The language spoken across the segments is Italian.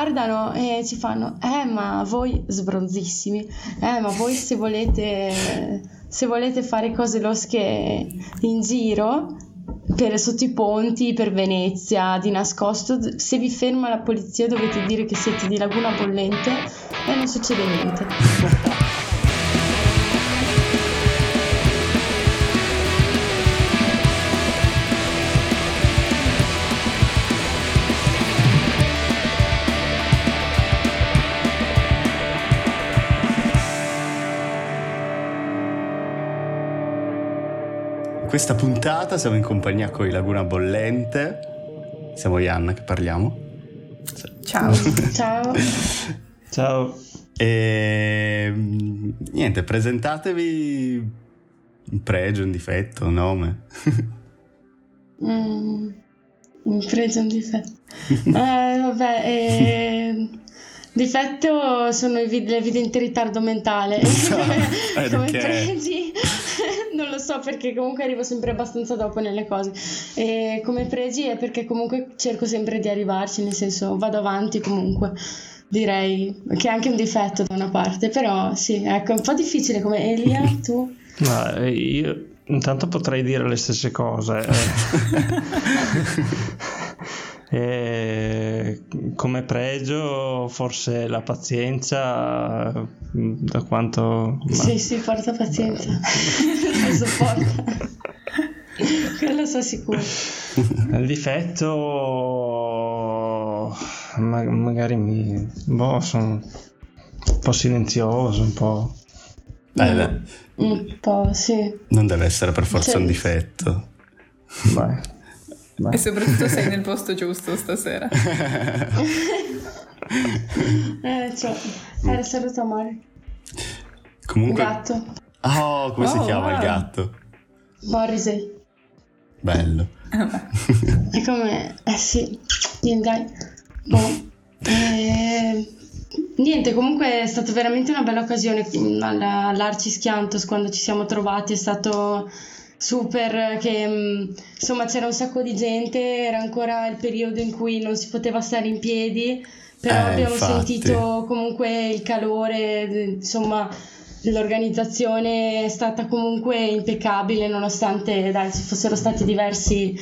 guardano e ci fanno, eh ma voi sbronzissimi, eh ma voi se volete, se volete fare cose losche in giro, per, sotto i ponti, per Venezia, di nascosto, se vi ferma la polizia dovete dire che siete di Laguna Bollente e non succede niente. Questa puntata siamo in compagnia con i Laguna Bollente. Siamo Ianna che parliamo. Ciao. Ciao. Ciao. E niente, presentatevi un pregio, un difetto, un nome. mm, un pregio, un difetto. eh, vabbè, eh, difetto sono le evidente ritardo mentale. Come pregi non lo so perché comunque arrivo sempre abbastanza dopo nelle cose. E come pregi è perché comunque cerco sempre di arrivarci, nel senso vado avanti comunque. Direi che è anche un difetto da una parte, però sì, ecco, è un po' difficile come Elia, tu? No, io intanto potrei dire le stesse cose. E come pregio forse la pazienza da quanto ma... sì sì porta pazienza. Lo sopporta quello so sicuro. Il difetto ma- magari mi boh, sono un po' silenzioso un po' Beh, un po' sì. Non deve essere per forza cioè... un difetto. Beh. Beh. E soprattutto sei nel posto giusto stasera. eh, ciao. Eh, saluto amore. Comunque... Gatto. Oh, come oh, si chiama wow. il gatto? Morrissey. Bello. e come... Eh sì, dai. Boh. Eh, niente, comunque è stata veramente una bella occasione all'Arci Schiantos quando ci siamo trovati, è stato super che mm, insomma c'era un sacco di gente, era ancora il periodo in cui non si poteva stare in piedi, però eh, abbiamo infatti. sentito comunque il calore, insomma l'organizzazione è stata comunque impeccabile nonostante dai, ci fossero stati diversi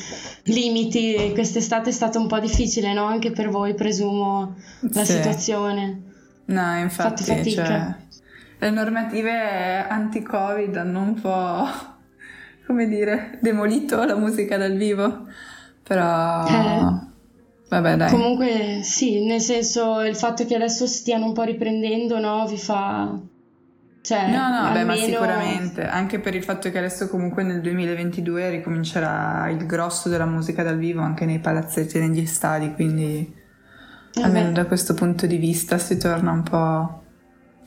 limiti, quest'estate è stato un po' difficile no? anche per voi presumo la sì. situazione. No, infatti, cioè, le normative anti-Covid hanno un po' come dire, demolito la musica dal vivo, però... Eh. Vabbè, dai. Comunque sì, nel senso il fatto che adesso stiano un po' riprendendo, no, vi fa... Cioè, no, no, almeno... beh, ma sicuramente, anche per il fatto che adesso comunque nel 2022 ricomincerà il grosso della musica dal vivo anche nei palazzetti e negli stadi, quindi eh almeno da questo punto di vista si torna un po'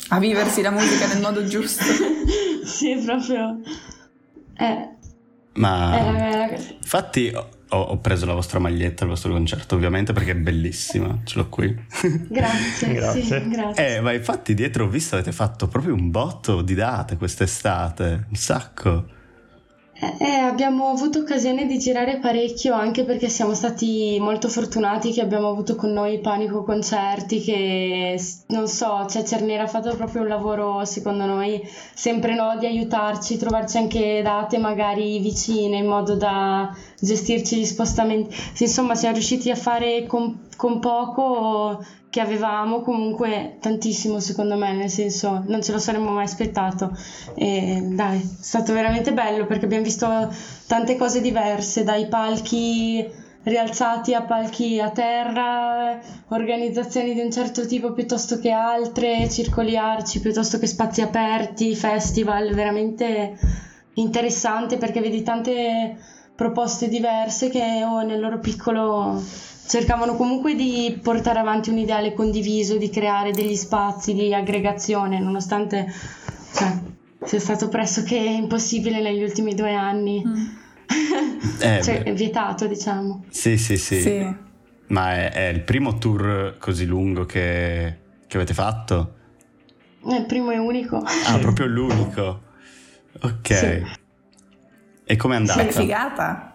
a viversi la musica nel modo giusto. sì, proprio eh. Ma eh, infatti ho, ho, preso la vostra maglietta al vostro concerto, ovviamente perché è bellissima, ce l'ho qui. Grazie, grazie. Sì, grazie. Eh, ma infatti dietro ho visto avete fatto proprio un botto di date quest'estate, un sacco. Eh, eh, abbiamo avuto occasione di girare parecchio anche perché siamo stati molto fortunati che abbiamo avuto con noi Panico Concerti che non so, cioè Cernera ha fatto proprio un lavoro secondo noi sempre no, di aiutarci, trovarci anche date magari vicine in modo da gestirci gli spostamenti. Insomma siamo riusciti a fare con, con poco che avevamo comunque tantissimo secondo me, nel senso non ce lo saremmo mai aspettato. E dai, è stato veramente bello perché abbiamo visto tante cose diverse, dai palchi rialzati a palchi a terra, organizzazioni di un certo tipo piuttosto che altre, circoli arci piuttosto che spazi aperti, festival, veramente interessante perché vedi tante proposte diverse che oh, nel loro piccolo cercavano comunque di portare avanti un ideale condiviso, di creare degli spazi di aggregazione, nonostante cioè, sia stato pressoché impossibile negli ultimi due anni. Mm. eh, cioè, è vietato, diciamo. Sì, sì, sì. sì. Ma è, è, il primo tour così lungo che, che avete fatto? È il primo e unico. Ah, proprio l'unico. Ok. Sì. E com'è andata? Sì, figata.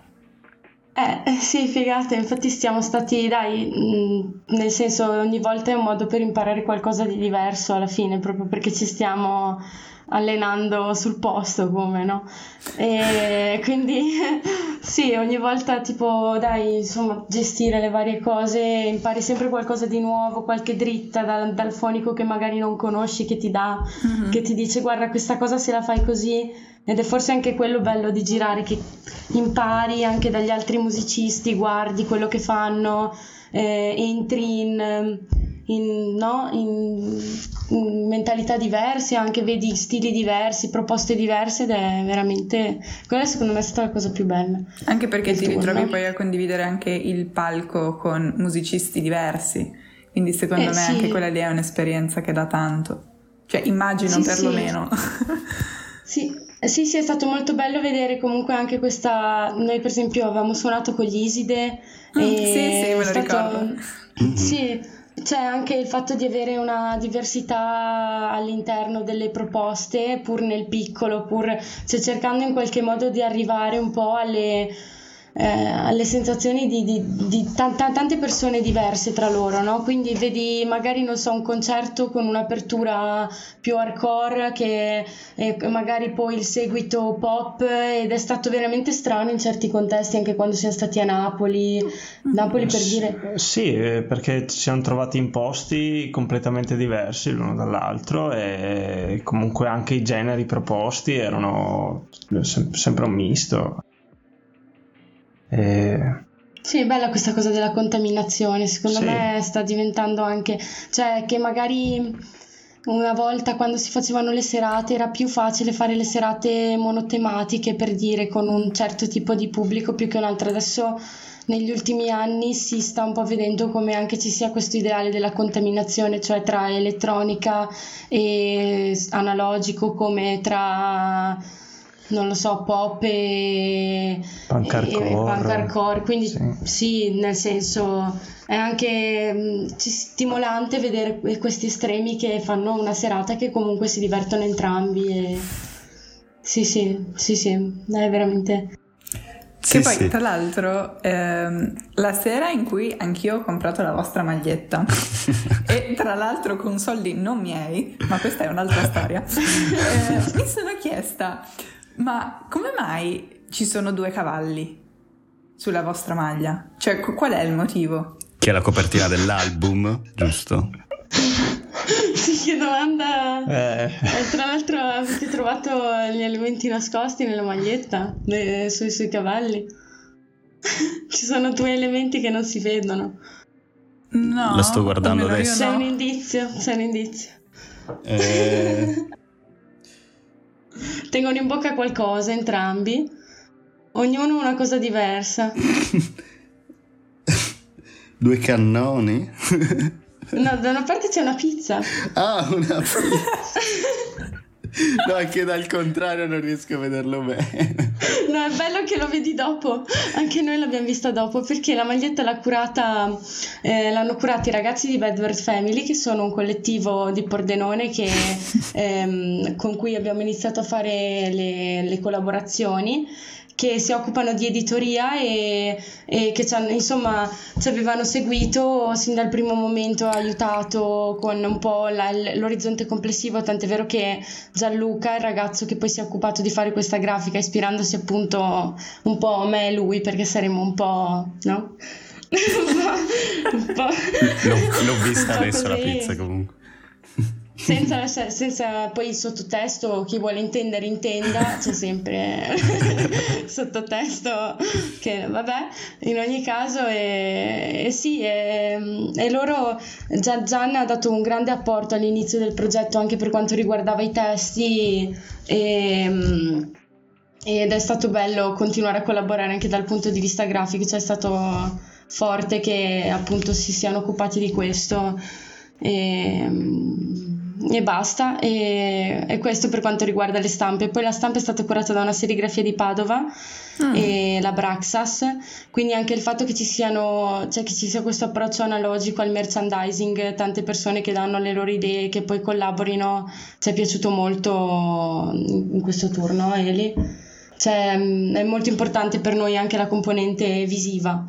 Eh, sì, figata, infatti siamo stati, dai, mh, nel senso ogni volta è un modo per imparare qualcosa di diverso alla fine, proprio perché ci stiamo allenando sul posto come, no? E quindi sì, ogni volta tipo, dai, insomma, gestire le varie cose, impari sempre qualcosa di nuovo, qualche dritta dal, dal fonico che magari non conosci, che ti dà, mm-hmm. che ti dice guarda questa cosa se la fai così ed è forse anche quello bello di girare, che impari anche dagli altri musicisti, guardi quello che fanno, eh, entri in, in, no? in, mentalità diverse, anche vedi stili diversi, proposte diverse ed è veramente... quella secondo me è stata la cosa più bella. Anche perché ti ritrovi no? poi a condividere anche il palco con musicisti diversi, quindi secondo eh, me sì. anche quella lì è un'esperienza che dà tanto. Cioè immagino sì, perlomeno. Sì. sì. Sì, sì, è stato molto bello vedere comunque anche questa. Noi, per esempio, avevamo suonato con gli Iside. Mm, e sì, sì, me lo stato... ricordo. Sì, c'è anche il fatto di avere una diversità all'interno delle proposte, pur nel piccolo, pur cioè, cercando in qualche modo di arrivare un po' alle eh, alle sensazioni di, di, di t- t- tante persone diverse tra loro, no? Quindi vedi magari, non so, un concerto con un'apertura più hardcore che è magari poi il seguito pop ed è stato veramente strano in certi contesti anche quando siamo stati a Napoli. Napoli per dire... Sì, eh, perché ci siamo trovati in posti completamente diversi l'uno dall'altro e comunque anche i generi proposti erano sempre un misto. E... Sì, è bella questa cosa della contaminazione, secondo sì. me sta diventando anche, cioè che magari una volta quando si facevano le serate era più facile fare le serate monotematiche per dire con un certo tipo di pubblico più che un altro. Adesso negli ultimi anni si sta un po' vedendo come anche ci sia questo ideale della contaminazione, cioè tra elettronica e analogico, come tra non lo so, pop e punk hardcore, e punk hardcore. quindi sì. sì. nel senso è anche mh, stimolante vedere questi estremi che fanno una serata che comunque si divertono entrambi e sì sì sì sì è veramente che poi, sì. tra l'altro, ehm, la sera in cui anch'io ho comprato la vostra maglietta, e tra l'altro con soldi non miei, ma questa è un'altra storia, eh, mi sono chiesta, ma come mai ci sono due cavalli sulla vostra maglia? Cioè, qual è il motivo? Che è la copertina dell'album, giusto? sì, che domanda! Eh. Tra l'altro avete trovato gli elementi nascosti nella maglietta le, sui, sui cavalli? Ci sono due elementi che non si vedono. No, la sto guardando adesso. C'è un indizio, c'è un indizio. Eh... Tengono in bocca qualcosa entrambi, ognuno una cosa diversa. Due cannoni? no, da una parte c'è una pizza. Ah, una pizza. No, è che dal contrario non riesco a vederlo bene. No, è bello che lo vedi dopo. Anche noi l'abbiamo vista dopo perché la maglietta l'ha curata, eh, l'hanno curata i ragazzi di Bad Bird Family, che sono un collettivo di Pordenone che, ehm, con cui abbiamo iniziato a fare le, le collaborazioni che si occupano di editoria e, e che ci, hanno, insomma, ci avevano seguito sin dal primo momento, aiutato con un po' la, l'orizzonte complessivo, tant'è vero che Gianluca, il ragazzo che poi si è occupato di fare questa grafica, ispirandosi appunto un po' a me e lui, perché saremmo un po', no? un po'... L'ho, l'ho vista adesso la pizza comunque senza, senza, poi il sottotesto, chi vuole intendere intenda, c'è sempre sottotesto che vabbè, in ogni caso e, e sì, e, e loro, Gian ha dato un grande apporto all'inizio del progetto anche per quanto riguardava i testi e, ed è stato bello continuare a collaborare anche dal punto di vista grafico, cioè è stato forte che appunto si siano occupati di questo. E, e basta e, e, questo per quanto riguarda le stampe poi la stampa è stata curata da una serigrafia di Padova mm. e la Braxas quindi anche il fatto che ci siano cioè che ci sia questo approccio analogico al merchandising tante persone che danno le loro idee che poi collaborino ci è piaciuto molto in questo turno Eli cioè, è molto importante per noi anche la componente visiva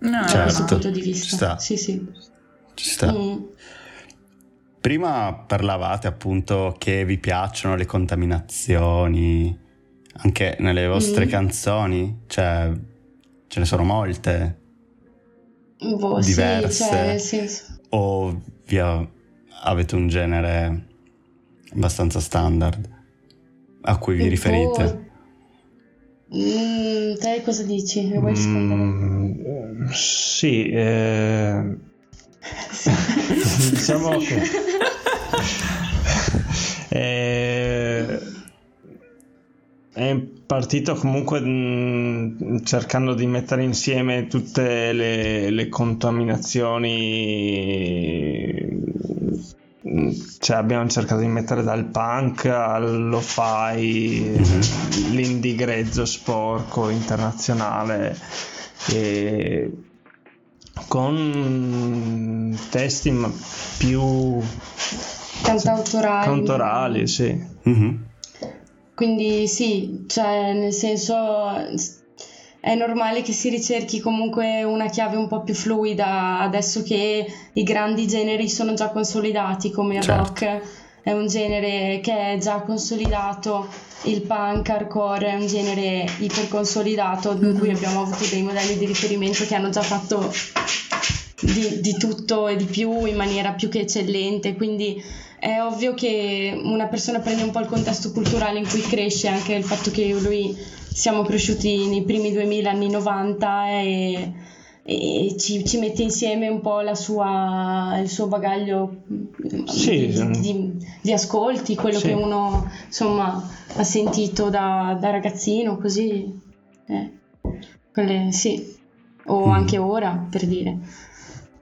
No, da Certo. questo punto di vista. Ci sta. Sì, sì. Ci sta. Mm. Prima parlavate appunto che vi piacciono le contaminazioni anche nelle vostre Mm. canzoni, cioè ce ne sono molte Boh, Diverse. Sì, cioè, senso. o vi avete un genere abbastanza standard a cui vi riferite? Boh. Mm, te cosa dici? Vuoi rispondere? Mm, sì, eh, Sì. Diciamo che eh, è partito comunque mm, cercando di mettere insieme tutte le, le contaminazioni Mm, cioè abbiamo cercato di mettere dal punk al lo-fi l'indie grezzo sporco internazionale e con testi ma- più Cantautorali. cantorali, sì. Mhm. Quindi sì, cioè nel senso è normale che si ricerchi comunque una chiave un po' più fluida adesso che i grandi generi sono già consolidati come il Certo. rock è un genere che è già consolidato, il punk hardcore è un genere iperconsolidato in cui abbiamo avuto dei modelli di riferimento che hanno già fatto di, di tutto e di più in maniera più che eccellente, quindi è ovvio che una persona prende un po' il contesto culturale in cui cresce, anche il fatto che io e lui siamo cresciuti nei primi 2000 anni 90 e, e ci, ci mette insieme un po' la sua, il suo bagaglio Sì, di, di- di ascolti, quello Sì. che uno insomma ha sentito da, da ragazzino, così eh, quelle- sì, o Mm. anche ora per dire,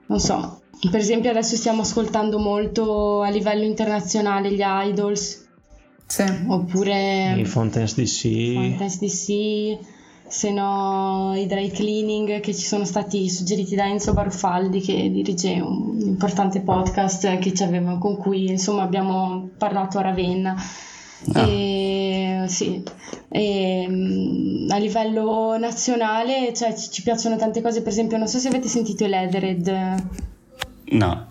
non so. Per esempio adesso stiamo ascoltando molto a livello internazionale gli idols Sì. oppure I Fontaine's DC. Fontaine's DC, se no i dry cleaning che ci sono stati suggeriti da Enzo Barufaldi che dirige un importante podcast che ci aveva- con cui insomma abbiamo parlato a Ravenna. Ah. E, sì. E, mm, a livello nazionale cioè, ci, ci piacciono tante cose, per esempio non so se avete sentito i Leathered. No,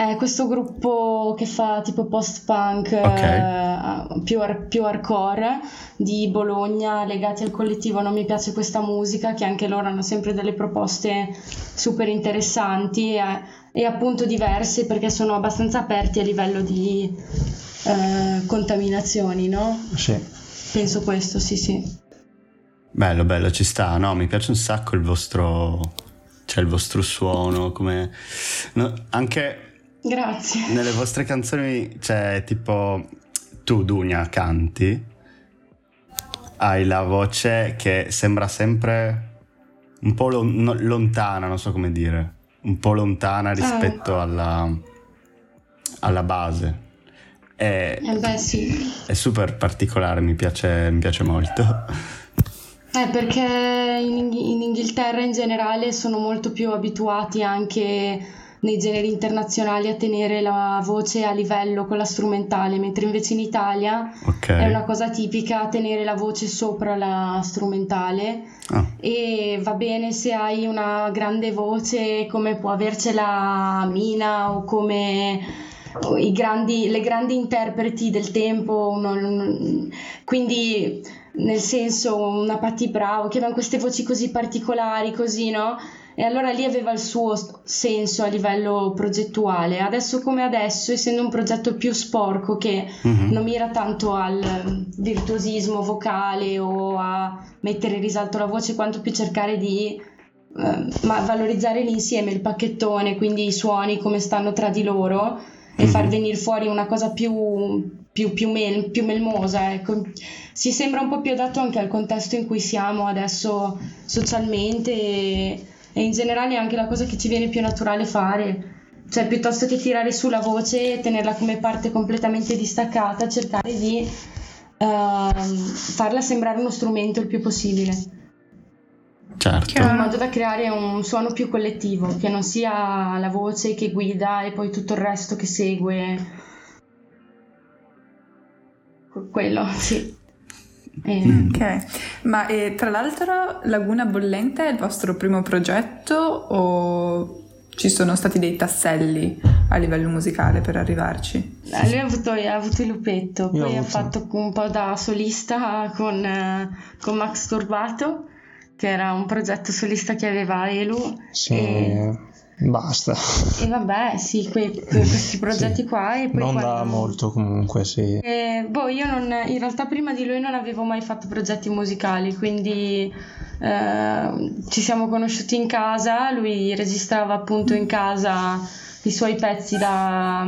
È questo gruppo che fa tipo post-punk Ok. eh, più, ar- più hardcore di Bologna legati al collettivo Non mi piace questa musica, che anche loro hanno sempre delle proposte super interessanti e, e appunto diverse perché sono abbastanza aperti a livello di eh, contaminazioni, no? Sì. Penso questo, sì, sì. bello, bello, ci sta. No, mi piace un sacco il vostro, cioè il vostro suono, come... no, anche Grazie. nelle vostre canzoni c'è tipo tu Dunia canti. Hai la voce che sembra sempre un po' lon- lontana non so come dire. Un po' lontana rispetto alla, alla base. È, Eh beh sì. è super particolare mi piace, mi piace molto. Eh, perché in, in Inghilterra in generale sono molto più abituati anche nei generi internazionali a tenere la voce a livello con la strumentale, mentre invece in Italia ok. è una cosa tipica tenere la voce sopra la strumentale. Ah, e va bene se hai una grande voce come può avercela Mina o come grandi, le grandi interpreti del tempo, uno- un- quindi nel senso una Patti Bravo che avevano queste voci così particolari, così no? E allora lì aveva il suo senso a livello progettuale. Adesso come adesso, essendo un progetto più sporco che mhm. non mira tanto al eh, virtuosismo vocale o a mettere in risalto la voce, quanto più cercare di eh, valorizzare l'insieme, il pacchettone, quindi i suoni come stanno tra di loro e Mhm. far venire fuori una cosa più, più, più, mel- più melmosa. Ecco. Si sembra un po' più adatto anche al contesto in cui siamo adesso socialmente e, e in generale anche la cosa che ci viene più naturale fare. Cioè, piuttosto che tirare su la voce e tenerla come parte completamente distaccata, cercare di ehm, farla sembrare uno strumento il più possibile, certo Chiaro. in modo da creare un suono più collettivo, che non sia la voce che guida e poi tutto il resto che segue. Que- Quello, sì. E... Mm. Ok, ma e, tra l'altro Laguna Bollente è il vostro primo progetto o ci sono stati dei tasselli a livello musicale per arrivarci? Eh, lui ha avuto, ha avuto il lupetto, Io poi ha fatto un po' da solista con, eh, con Max Turbato, che era un progetto solista che aveva Elu. Sì. E Basta. E vabbè, sì, quei, questi progetti sì. qua. E poi non quando... da molto comunque, sì. E, boh, io non, in realtà prima di lui non avevo mai fatto progetti musicali, quindi eh, ci siamo conosciuti in casa, lui registrava appunto in casa i suoi pezzi da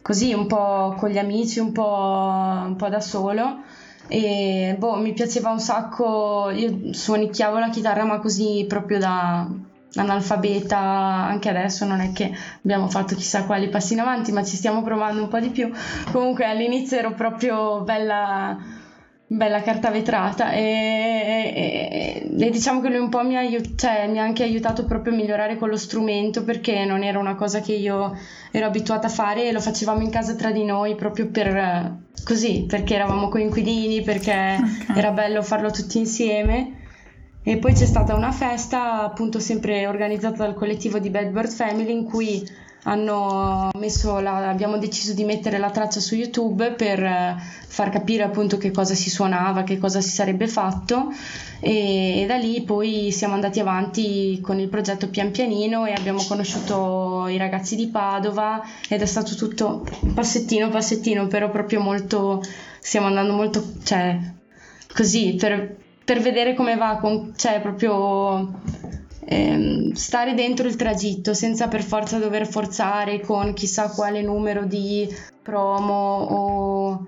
così un po' con gli amici, un po', un po da solo e boh, mi piaceva un sacco, io suonicchiavo la chitarra ma così proprio da analfabeta anche adesso non è che abbiamo fatto chissà quali passi in avanti ma ci stiamo provando un po' di più comunque all'inizio ero proprio bella bella carta vetrata e, e, e, diciamo che lui un po' mi ha, aiut- cioè, mi ha anche aiutato proprio a migliorare con lo strumento perché non era una cosa che io ero abituata a fare e lo facevamo in casa tra di noi proprio per così perché eravamo coinquilini perché okay. era bello farlo tutti insieme e poi c'è stata una festa, appunto sempre organizzata dal collettivo di Bad Bird Family, in cui la, abbiamo deciso di mettere la traccia su YouTube per eh, far capire appunto che cosa si suonava, che cosa si sarebbe fatto. E, e, da lì poi siamo andati avanti con il progetto pian pianino e abbiamo conosciuto i ragazzi di Padova ed è stato tutto passettino passettino però proprio molto stiamo andando molto cioè così per per vedere come va, con, cioè proprio ehm, stare dentro il tragitto senza per forza dover forzare con chissà quale numero di promo o,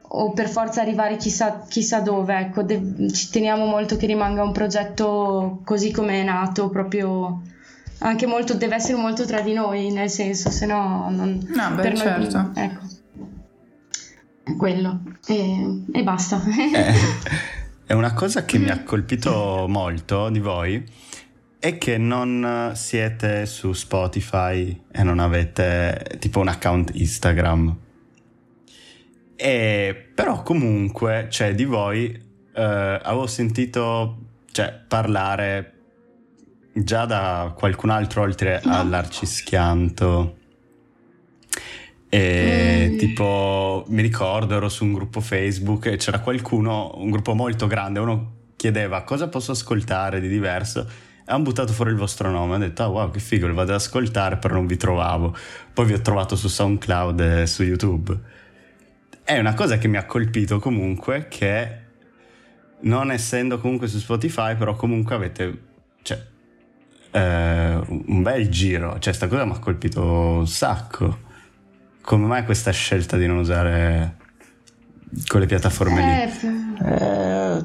o per forza arrivare chissà, chissà dove. Ecco, de- ci teniamo molto che rimanga un progetto così come è nato, proprio anche molto, deve essere molto tra di noi, nel senso, se no non... No, beh, per certo. Noi, ecco. Quello. E, e basta. Eh. È una cosa che mi ha colpito molto di voi è che non siete su Spotify e non avete tipo un account Instagram. E però comunque, cioè di voi eh, avevo sentito cioè, parlare già da qualcun altro oltre no. all'arcischianto e mm. tipo, mi ricordo, ero su un gruppo Facebook e c'era qualcuno, un gruppo molto grande, uno chiedeva cosa posso ascoltare di diverso e hanno buttato fuori il vostro nome. Ho detto, ah wow, che figo, lo vado ad ascoltare, però non vi trovavo. Poi vi ho trovato su SoundCloud e su YouTube. È una cosa che mi ha colpito comunque, che non essendo comunque su Spotify, però comunque avete, cioè, eh, un bel giro. Cioè, sta cosa mi ha colpito un sacco come mai questa scelta di non usare quelle piattaforme lì? Eh,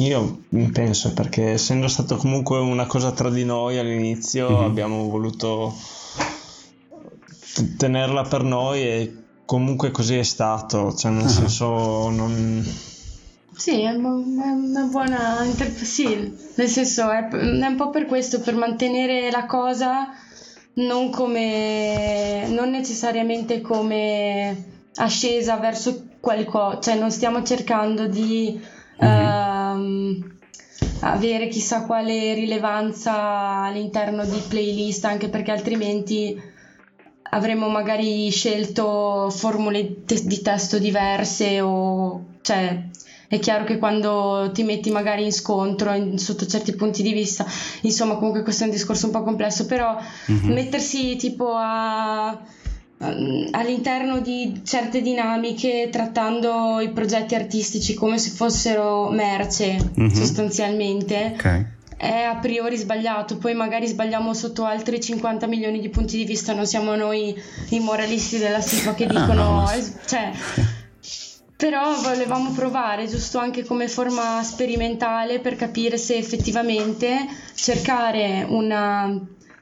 io penso perché essendo stato comunque una cosa tra di noi all'inizio mm-hmm. abbiamo voluto tenerla per noi e comunque così è stato, cioè nel uh-huh. senso non... Sì, è una buona interpretazione, sì, nel senso è, è un po' per questo, per mantenere la cosa non come non necessariamente come ascesa verso qualcosa, cioè non stiamo cercando di mm-hmm. uh, avere chissà quale rilevanza all'interno di playlist, anche perché altrimenti avremmo magari scelto formule te- di testo diverse o cioè è chiaro che quando ti metti magari in scontro in, sotto certi punti di vista, insomma comunque questo è un discorso un po' complesso, però mm-hmm. mettersi tipo a all'interno di certe dinamiche trattando i progetti artistici come se fossero merce mm-hmm. sostanzialmente okay. è a priori sbagliato poi magari sbagliamo sotto altri 50 milioni di punti di vista non siamo noi i moralisti della SIPA che dicono ah, no. cioè però volevamo provare giusto anche come forma sperimentale per capire se effettivamente cercare una,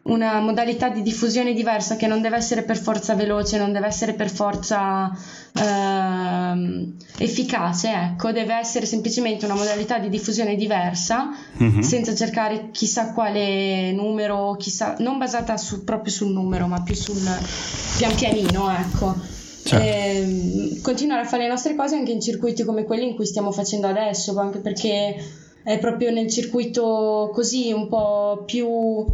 una modalità di diffusione diversa che non deve essere per forza veloce, non deve essere per forza eh, efficace, ecco, deve essere semplicemente una modalità di diffusione diversa, mm-hmm. senza cercare chissà quale numero, chissà, non basata su, proprio sul numero, ma più sul pian pianino, ecco certo. eh, continuare a fare le nostre cose anche in circuiti come quelli in cui stiamo facendo adesso, anche perché è proprio nel circuito così un po' più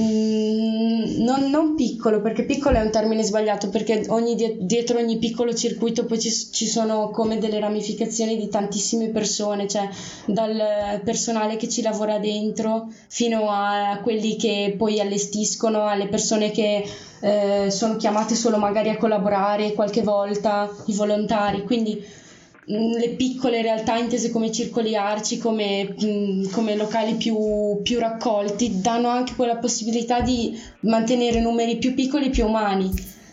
Mm, non, non, piccolo, perché piccolo è un termine sbagliato, perché ogni, dietro ogni piccolo circuito poi ci, ci, sono come delle ramificazioni di tantissime persone, cioè dal personale che ci lavora dentro fino a quelli che poi allestiscono, alle persone che eh, sono chiamate solo magari a collaborare qualche volta, i volontari. Quindi le piccole realtà intese come circoli arci, come, mm, come locali più, più, raccolti, danno anche quella possibilità di mantenere numeri più piccoli, più umani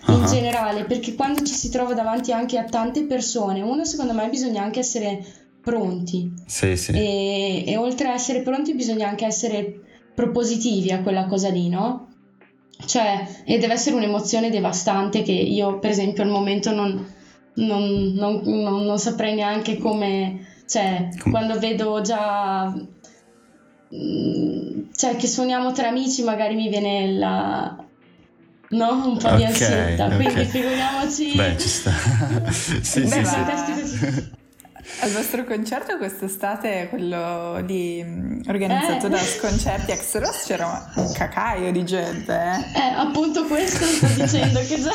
uh-huh. in generale, perché quando ci si trova davanti anche a tante persone, uno secondo me bisogna anche essere pronti. Sì, sì. E, e oltre a essere pronti bisogna anche essere propositivi a quella cosa lì, no? Cioè, e deve essere un'emozione devastante che io, per esempio, al momento non, non, non, non, non saprei neanche come, cioè, Com- quando vedo già, mm, cioè, che suoniamo tra amici, magari mi viene la, no? Un po' okay, di ansietta, okay. quindi figuriamoci. Beh, ci sta. sì, Beh, sì, sì. Al vostro concerto quest'estate, quello di, mm, organizzato eh. da Sconcerti Extras, c'era un cacaio di gente. Eh, eh appunto questo sto dicendo, che già,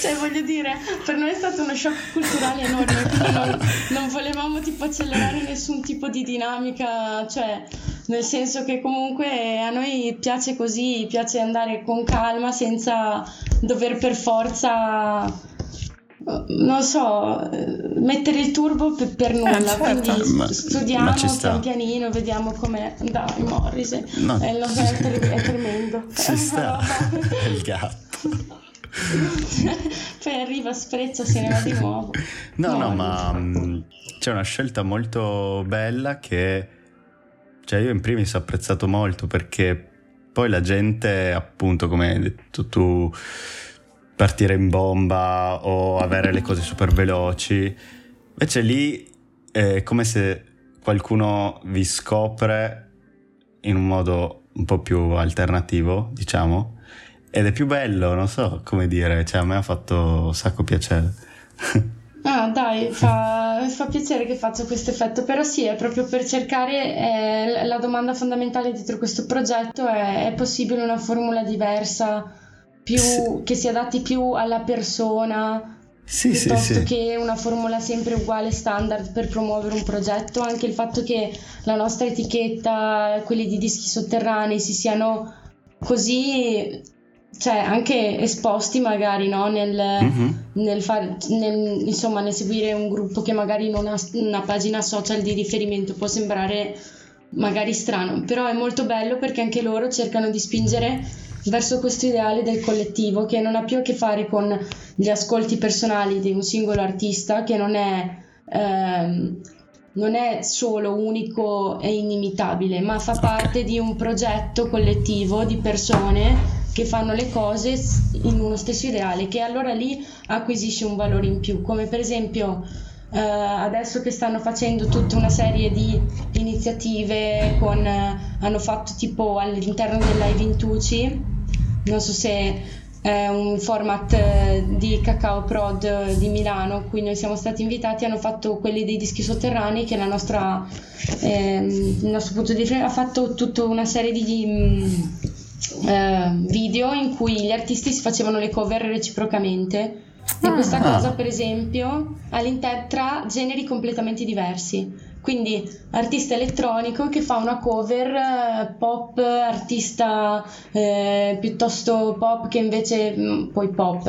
cioè voglio dire, per noi è stato uno shock culturale enorme, quindi non, non volevamo tipo accelerare nessun tipo di dinamica, cioè nel senso che comunque a noi piace così, piace andare con calma senza dover per forza non so, mettere il turbo per, per nulla, eh, certo. quindi ma, studiamo ma pian pianino, vediamo com'è. Dai, Morris, no. è, è, è tremendo. Ci sta, è il gatto. Poi arriva, sprezza, se ne va di nuovo. No, no, no ma mh, mm, c'è una scelta molto bella che cioè io in primis ho apprezzato molto perché poi la gente, appunto, come hai detto tu partire in bomba o avere le cose super veloci. Invece lì è come se qualcuno vi scopre in un modo un po' più alternativo, diciamo, ed è più bello, non so come dire, cioè a me ha fatto un sacco piacere. Ah, dai, fa, fa, piacere che faccia questo effetto, però sì, è proprio per cercare eh, la domanda fondamentale dietro questo progetto è, è possibile una formula diversa più, sì. che si adatti più alla persona sì, piuttosto sì, che una formula sempre uguale standard per promuovere un progetto anche il fatto che la nostra etichetta quelli di dischi sotterranei si siano così cioè anche esposti magari no? nel, mm-hmm. nel, far, nel, insomma, nel seguire un gruppo che magari non ha una pagina social di riferimento può sembrare magari strano però è molto bello perché anche loro cercano di spingere verso questo ideale del collettivo che non ha più a che fare con gli ascolti personali di un singolo artista che non è, ehm, non è solo unico e inimitabile, ma fa parte di un progetto collettivo di persone che fanno le cose in uno stesso ideale, che allora lì acquisisce un valore in più, come per esempio Uh, adesso che stanno facendo tutta una serie di iniziative con, uh, hanno fatto tipo all'interno del Live in Tuci non so se è un format eh, di Cacao Prod di Milano cui noi siamo stati invitati hanno fatto quelli dei dischi sotterranei che nostra ehm, il nostro punto di vista ha fatto tutta una serie di mm, eh, video in cui gli artisti si facevano le cover reciprocamente e questa ah. cosa per esempio all'interno tra generi completamente diversi quindi artista elettronico che fa una cover eh, pop, artista eh, piuttosto pop che invece mm, poi pop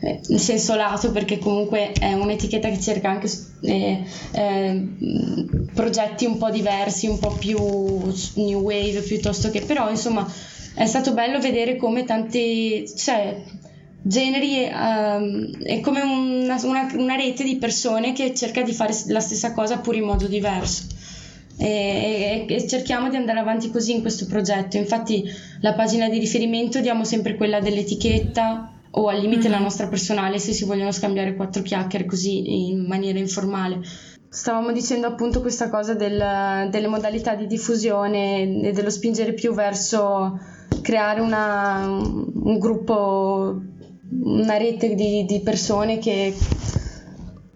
eh, nel senso lato perché comunque è un'etichetta che cerca anche eh, eh, progetti un po' diversi, un po' più new wave piuttosto che però insomma è stato bello vedere come tanti cioè generi um, è come una, una, una, rete di persone che cerca di fare la stessa cosa pur in modo diverso. E, e, e, cerchiamo di andare avanti così in questo progetto. Infatti la pagina di riferimento diamo sempre quella dell'etichetta o al limite mm. la nostra personale se si vogliono scambiare quattro chiacchiere così in maniera informale. Stavamo dicendo appunto questa cosa del, delle modalità di diffusione e dello spingere più verso creare una, un gruppo una rete di, di persone che,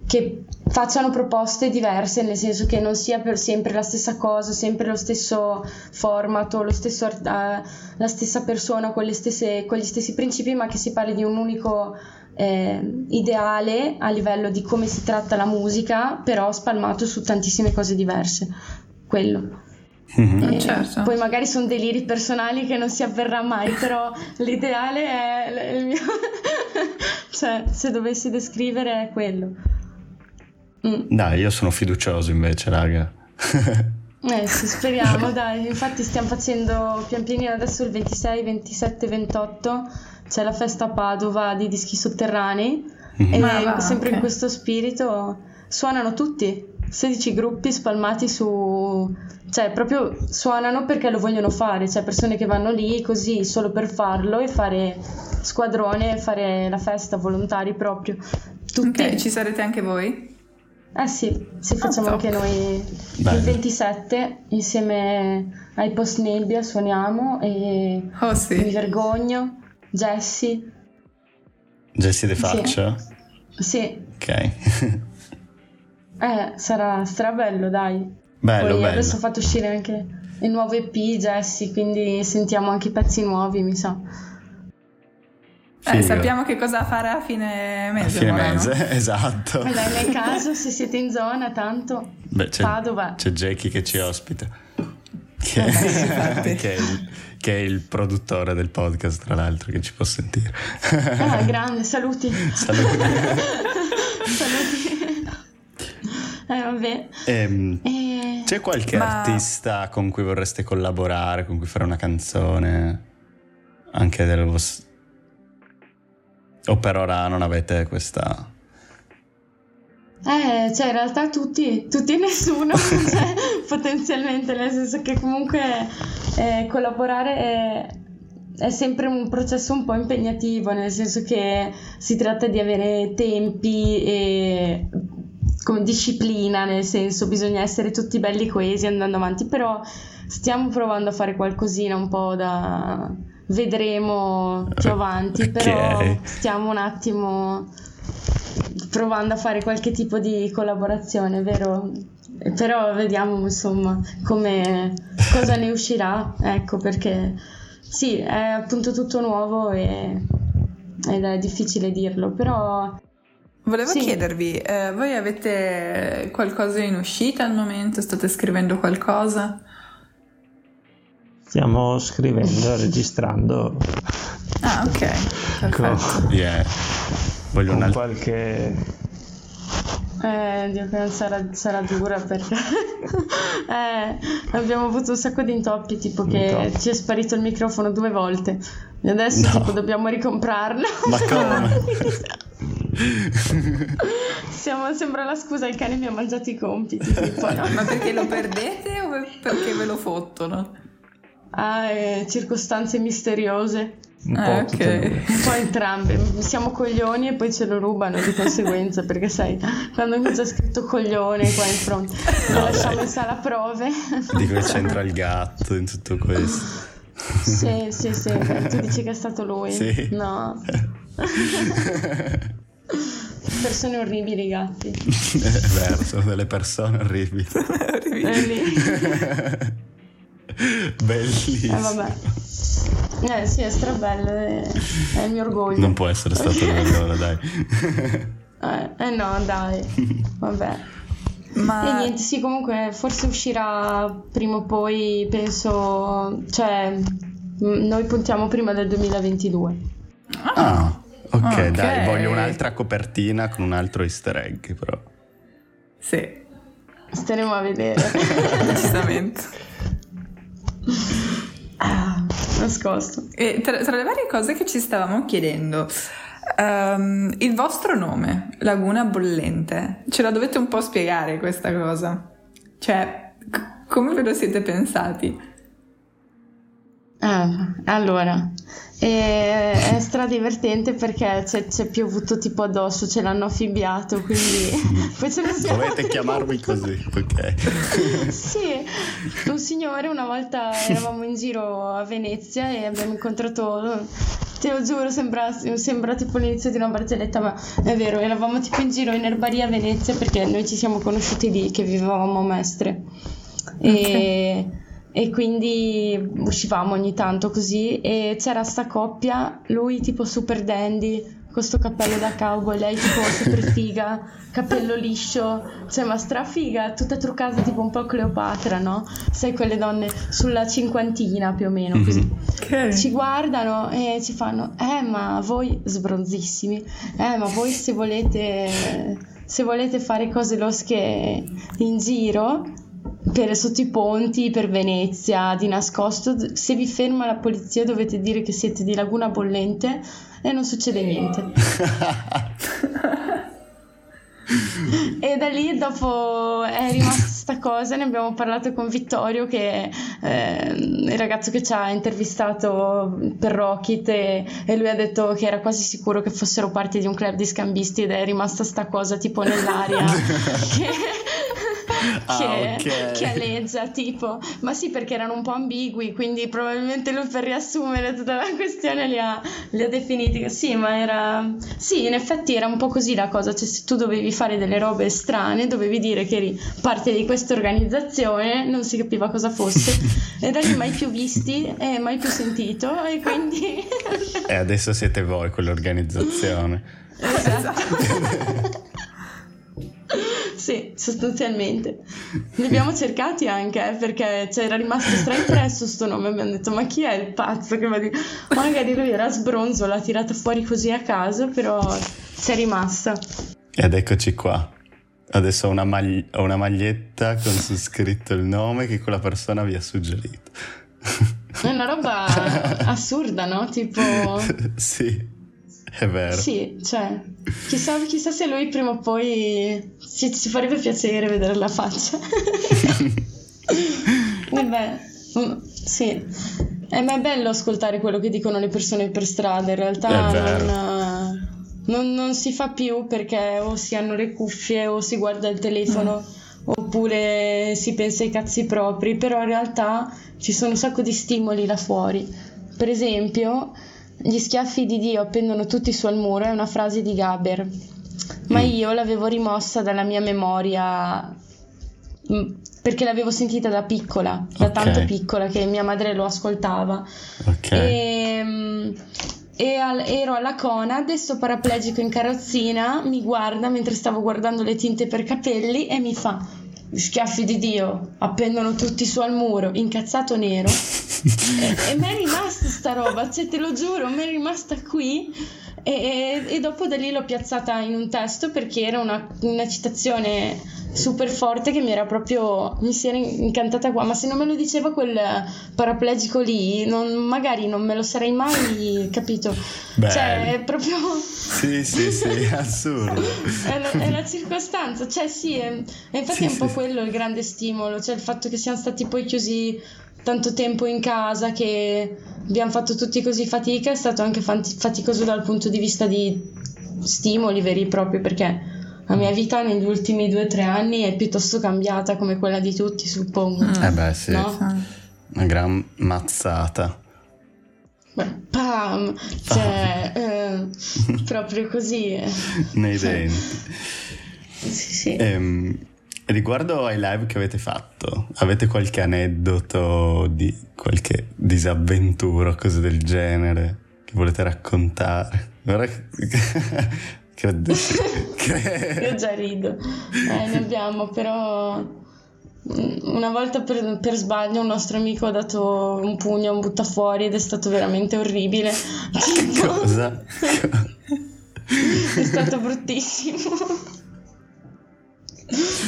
che facciano proposte diverse, nel senso che non sia sempre la stessa cosa, sempre lo stesso format o lo stesso, uh, la stessa persona con, stesse, con, gli stessi principi, ma che si parli di un unico eh, ideale a livello di come si tratta la musica, però spalmato su tantissime cose diverse. Quello. Mm-hmm. Certo. Poi magari sono deliri personali che non si avverrà mai, però l'ideale è il mio... cioè, se dovessi descrivere è quello. Mm. Dai, io sono fiducioso invece, raga. eh sì, speriamo, dai. Infatti stiamo facendo pian pianino adesso il 26, 27, 28 c'è la festa a Padova di dischi sotterranei mm-hmm. e va, sempre okay. in questo spirito suonano tutti, 16 gruppi spalmati su... cioè proprio suonano perché lo vogliono fare, c'è persone che vanno lì così solo per farlo e fare squadrone e fare la festa, volontari proprio. Tutti. Ok, ci sarete anche voi? Eh sì, sì facciamo oh, anche noi Bello. il 27 insieme ai Post Nebbia suoniamo e oh, sì. mi vergogno, Jessie. Jessie De Faccia? Sì. sì. Ok. eh, sarà strabello dai. Bello, Poi bello. adesso ho fatto uscire anche il nuovo EP Jessie, quindi sentiamo anche i pezzi nuovi, mi sa. Eh, sappiamo che cosa fare a fine mese. A fine mese, no? esatto. Allora, nel caso, se siete in zona, tanto Beh, c'è, Padova. C'è Jackie che ci ospita. Che, eh, che, è il, che, è il, produttore del podcast, tra l'altro, che ci può sentire. Ah, grande, saluti. Saluti. saluti. Eh, vabbè. Ehm, e... C'è qualche Ma... artista con cui vorreste collaborare, con cui fare una canzone? Anche del vostro o per ora non avete questa... Eh, cioè in realtà tutti, tutti e nessuno, cioè, potenzialmente, nel senso che comunque eh, collaborare è, è, sempre un processo un po' impegnativo, nel senso che si tratta di avere tempi e come disciplina, nel senso bisogna essere tutti belli coesi andando avanti, però stiamo provando a fare qualcosina un po' da vedremo più avanti, okay. però stiamo un attimo provando a fare qualche tipo di collaborazione, vero? Però vediamo insomma come cosa ne uscirà, ecco perché sì, è appunto tutto nuovo e, ed è difficile dirlo, però Volevo sì. chiedervi, eh, voi avete qualcosa in uscita al momento? State scrivendo qualcosa? Stiamo scrivendo, registrando. Ah, ok. Perfetto. Yeah. Voglio un altro. qualche. Eh, Dio, sarà, sarà dura perché eh, abbiamo avuto un sacco di intoppi, tipo che Intoppi. ci è sparito il microfono due volte e adesso no. tipo, dobbiamo ricomprarlo. Ma come? Siamo, sembra la scusa, il cane mi ha mangiato i compiti. Tipo, no? Ma perché lo perdete o perché ve lo fottono? Ah, eh, circostanze misteriose. Un po', ah, okay. un po' entrambe. Siamo coglioni e poi ce lo rubano di conseguenza, perché sai, quando mi c'è scritto coglione qua in fronte, no, lo lasciamo in sala prove. Dico che c'entra il gatto in tutto questo. Sì, sì, sì. Tu dici che è stato lui? Sì. No. persone orribili, gatti. È vero, sono delle persone orribili. orribili. Bellissimo. Eh vabbè. Eh sì, è strabello, è, è il mio orgoglio. Non può essere stato bello dai. eh, eh no, dai. Vabbè. Ma... E niente, sì, comunque forse uscirà prima o poi, penso, cioè noi puntiamo prima del 2022. Ah, ok, okay. dai, voglio un'altra copertina con un altro easter egg però. Sì. Staremo a vedere. Decisamente. Ah, nascosto. E tra, tra, le varie cose che ci stavamo chiedendo, um, il vostro nome, Laguna Bollente, ce la dovete un po' spiegare questa cosa? Cioè, c- come ve lo siete pensati? Ah, allora, e è stradivertente perché c'è, c'è, piovuto tipo addosso, ce l'hanno affibbiato, quindi poi ce ne siamo chiamarmi così, ok? sì, un signore una volta eravamo in giro a Venezia e abbiamo incontrato Te lo giuro, sembra, sembra tipo l'inizio di una barzelletta, ma è vero, eravamo tipo in giro in Erbaria a Venezia perché noi ci siamo conosciuti lì che vivevamo a Mestre. E, e quindi uscivamo ogni tanto così e c'era sta coppia, lui tipo super dandy, con sto cappello da cowboy, lei tipo super figa, capello liscio, cioè ma strafiga, tutta truccata tipo un po' Cleopatra, no? Sai quelle donne sulla cinquantina più o meno, così. Okay. Ci guardano e ci fanno, eh ma voi sbronzissimi, eh ma voi se volete, se volete fare cose losche in giro, per, sotto i ponti per Venezia di nascosto. Se vi ferma la polizia dovete dire che siete di Laguna Bollente e non succede niente. E da lì dopo è rimasta questa cosa. Ne abbiamo parlato con Vittorio che è il ragazzo che ci ha intervistato per Rocket e, e, lui ha detto che era quasi sicuro che fossero parte di un club di scambisti ed è rimasta sta cosa tipo nell'aria che, ah, che, okay. che aleggia tipo. Ma sì perché erano un po' ambigui quindi probabilmente lui per riassumere tutta la questione li ha, li ha definiti. Sì ma era sì in effetti era un po' così la cosa. Cioè se tu dovevi fare delle robe strane dovevi dire che eri parte di questa organizzazione non si capiva cosa fosse. E da lì mai più visti e mai più sentito e quindi e adesso siete voi quell'organizzazione. Esatto Sì, sostanzialmente. Li abbiamo cercati anche eh, perché c'era rimasto straimpresso sto nome. Abbiamo detto: Ma chi è il pazzo che va di. Magari lui era sbronzo, l'ha tirata fuori così a caso, però c'è rimasta. Ed eccoci qua. Adesso ho una, magli- ho una maglietta con su scritto il nome che quella persona vi ha suggerito. È una roba assurda, no? Tipo. sì. È vero. Sì, cioè, chissà, chissà se lui prima o poi ci, ci farebbe piacere vedere la faccia. Vabbè, mm, sì. Eh, ma è bello ascoltare quello che dicono le persone per strada, in realtà non, non, non, si fa più perché o si hanno le cuffie o si guarda il telefono. Mm oppure si pensa ai cazzi propri, però in realtà ci sono un sacco di stimoli là fuori. Per esempio, gli schiaffi di Dio appendono tutti sul muro è una frase di Gaber, ma mm. io l'avevo rimossa dalla mia memoria mm, perché l'avevo sentita da piccola, da okay. tanto piccola che mia madre lo ascoltava. Okay. E, mm, e al, ero alla Conad adesso paraplegico in carrozzina, mi guarda mentre stavo guardando le tinte per capelli e mi fa schiaffi di Dio appendono tutti su al muro, incazzato nero. e, e mi è rimasta sta roba, cioè te lo giuro, mi è rimasta qui. E, e, dopo da lì l'ho piazzata in un testo perché era una, una citazione super forte che mi era proprio mi si era incantata qua. Ma se non me lo diceva quel paraplegico lì non, magari non me lo sarei mai capito. Beh, cioè è proprio sì sì sì assurdo. È, la, è la circostanza. Cioè sì è, infatti sì, è un po' quello il grande stimolo cioè il fatto che siamo stati poi chiusi tanto tempo in casa che abbiamo fatto tutti così fatica è stato anche faticoso dal punto di vista di stimoli veri e propri perché la mia vita negli ultimi due o tre anni è piuttosto cambiata come quella di tutti, suppongo. Eh beh, sì. No? Una gran mazzata. Beh, pam! Cioè, eh, proprio così. Nei cioè, denti. Sì, sì. Ehm, riguardo ai live che avete fatto, avete qualche aneddoto di qualche disavventura o cose del genere che volete raccontare? Guarda che Credo sì. Io già rido. Eh, ne abbiamo, però mm, una volta per, per, sbaglio un nostro amico ha dato un pugno a un buttafuori ed è stato veramente orribile. Cosa? è stato bruttissimo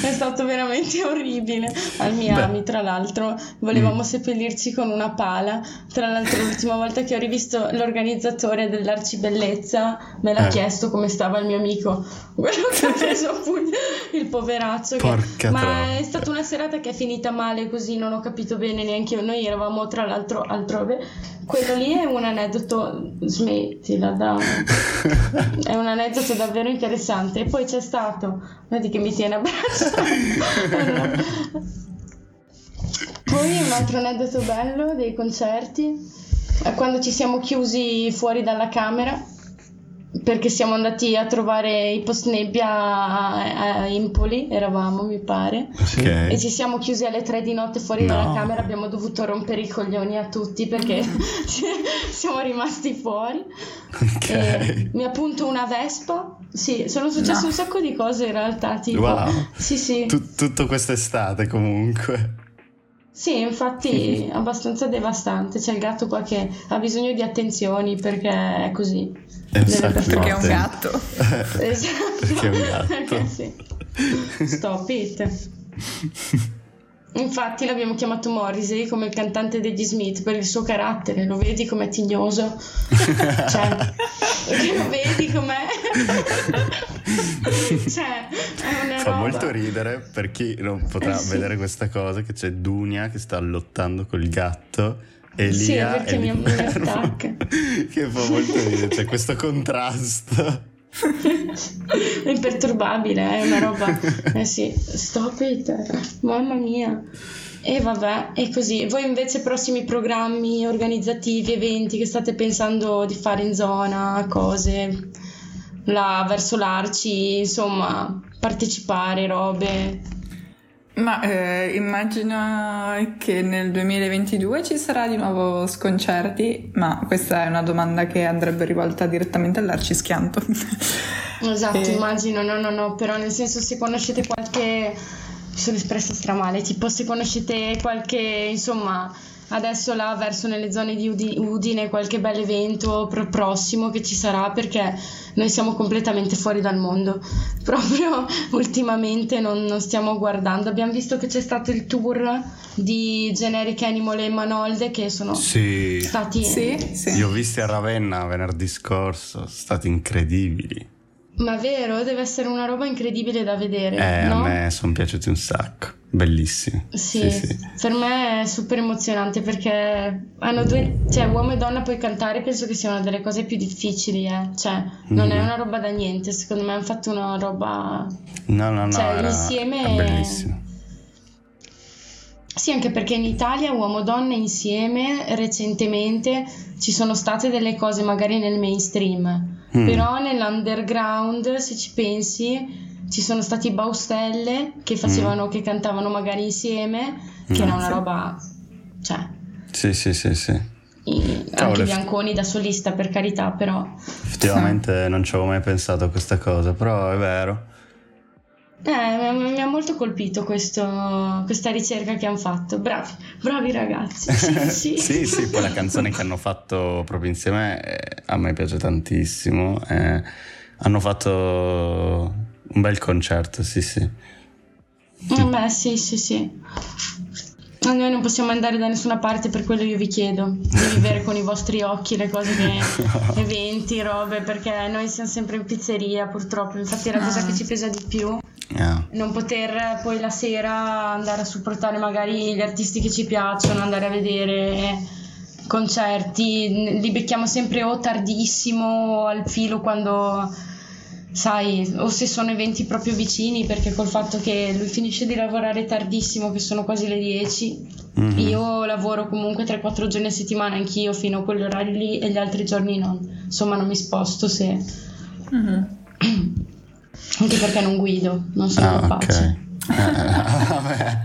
è stato veramente orribile. Al Miami Beh. tra l'altro volevamo mm. seppellirci con una pala. Tra l'altro l'ultima volta che ho rivisto l'organizzatore dell'arcibellezza me l'ha eh. chiesto come stava il mio amico. Quello che ha preso appunto il poveraccio che... ma è stata una serata che è finita male così non ho capito bene neanche io. Noi eravamo tra l'altro altrove. Quello lì è un aneddoto smettila da è un aneddoto davvero interessante. E poi c'è stato vedi che mi tiene a poi un altro aneddoto bello dei concerti quando ci siamo chiusi fuori dalla camera perché siamo andati a trovare i post nebbia a, a Impoli, eravamo mi pare, Ok. e ci siamo chiusi alle tre di notte fuori No. dalla camera, abbiamo dovuto rompere i coglioni a tutti perché siamo rimasti fuori. Ok. E mi appunto una Vespa, sì, sono successe No. un sacco di cose in realtà, tipo, Wow. sì sì, Tu- tutto quest'estate comunque. sì, infatti abbastanza devastante, c'è il gatto qua che ha bisogno di attenzioni perché è così. È di Perché è un gatto. Esatto. Perché è un gatto. Perché sì. Stop it. Infatti l'abbiamo chiamato Morrissey come il cantante degli Smith per il suo carattere, lo vedi com'è tignoso? cioè, lo vedi com'è? cioè, Fa roba. molto ridere per chi non potrà Eh, sì. vedere questa cosa che c'è Dunia che sta lottando col gatto e Sì, perché mi- attacca. che fa molto ridere, c'è questo contrasto. È imperturbabile, è una roba. Eh sì, stop it, mamma mia. E vabbè, è così. Voi invece prossimi programmi organizzativi, eventi che state pensando di fare in zona, cose là verso l'Arci, insomma, partecipare, robe. Ma eh, immagino che nel 2022 ci sarà di nuovo sconcerti, ma questa è una domanda che andrebbe rivolta direttamente all'arcischianto. Esatto, E- immagino, no, no, no, però nel senso se conoscete qualche... Mi sono espressa stramale, tipo se conoscete qualche, insomma, adesso là verso nelle zone di Udi- Udine qualche bel evento pro- prossimo che ci sarà perché noi siamo completamente fuori dal mondo. Proprio ultimamente non, non stiamo guardando. Abbiamo visto che c'è stato il tour di Generic Animal e Manolde che sono Sì, stati... sì, sì. li ho visti a Ravenna venerdì scorso, sono stati incredibili. Ma vero, deve essere una roba incredibile da vedere, Eh, no? a me sono piaciuti un sacco, bellissimi. Sì, sì, sì. per me è super emozionante perché hanno due, cioè uomo e donna puoi cantare, penso che sia una delle cose più difficili, eh. Cioè, non è Mhm. una roba da niente, secondo me hanno fatto una roba No, no, no, Cioè, era, insieme- è bellissimo. Sì, anche perché in Italia uomo-donna insieme recentemente ci sono state delle cose magari nel mainstream, Mm. però nell'underground, se ci pensi, ci sono stati Baustelle che facevano, che cantavano magari insieme, che Mm. era una roba, cioè, Sì, sì, sì, sì. i- Cavolo, anche Bianconi da solista per carità, però Effettivamente non ci avevo mai pensato a questa cosa, però è vero. eh, mi mi ha molto colpito questo- questa ricerca che hanno fatto. Bravi, bravi ragazzi. Sì, sì. sì, sì, poi la canzone che hanno fatto proprio insieme eh, a me piace tantissimo. eh, hanno fatto un bel concerto, sì, sì. Vabbè, sì, sì, sì. Ma Noi non possiamo andare da nessuna parte, per quello io vi chiedo di vivere con i vostri occhi le cose che eventi, robe, perché noi siamo sempre in pizzeria, purtroppo. Infatti è la cosa che ci pesa di più. Ah, Non poter poi la sera andare a supportare magari gli artisti che ci piacciono, andare a vedere concerti, li becchiamo sempre o tardissimo o al filo quando sai, o se sono eventi proprio vicini, perché col fatto che lui finisce di lavorare tardissimo, che sono quasi le 10, mhm. io lavoro comunque 3-4 giorni a settimana anch'io fino a quell'orario lì e gli altri giorni non. Insomma, non mi sposto se Mhm. anche perché non guido, non sono Ah, capace. Vabbè.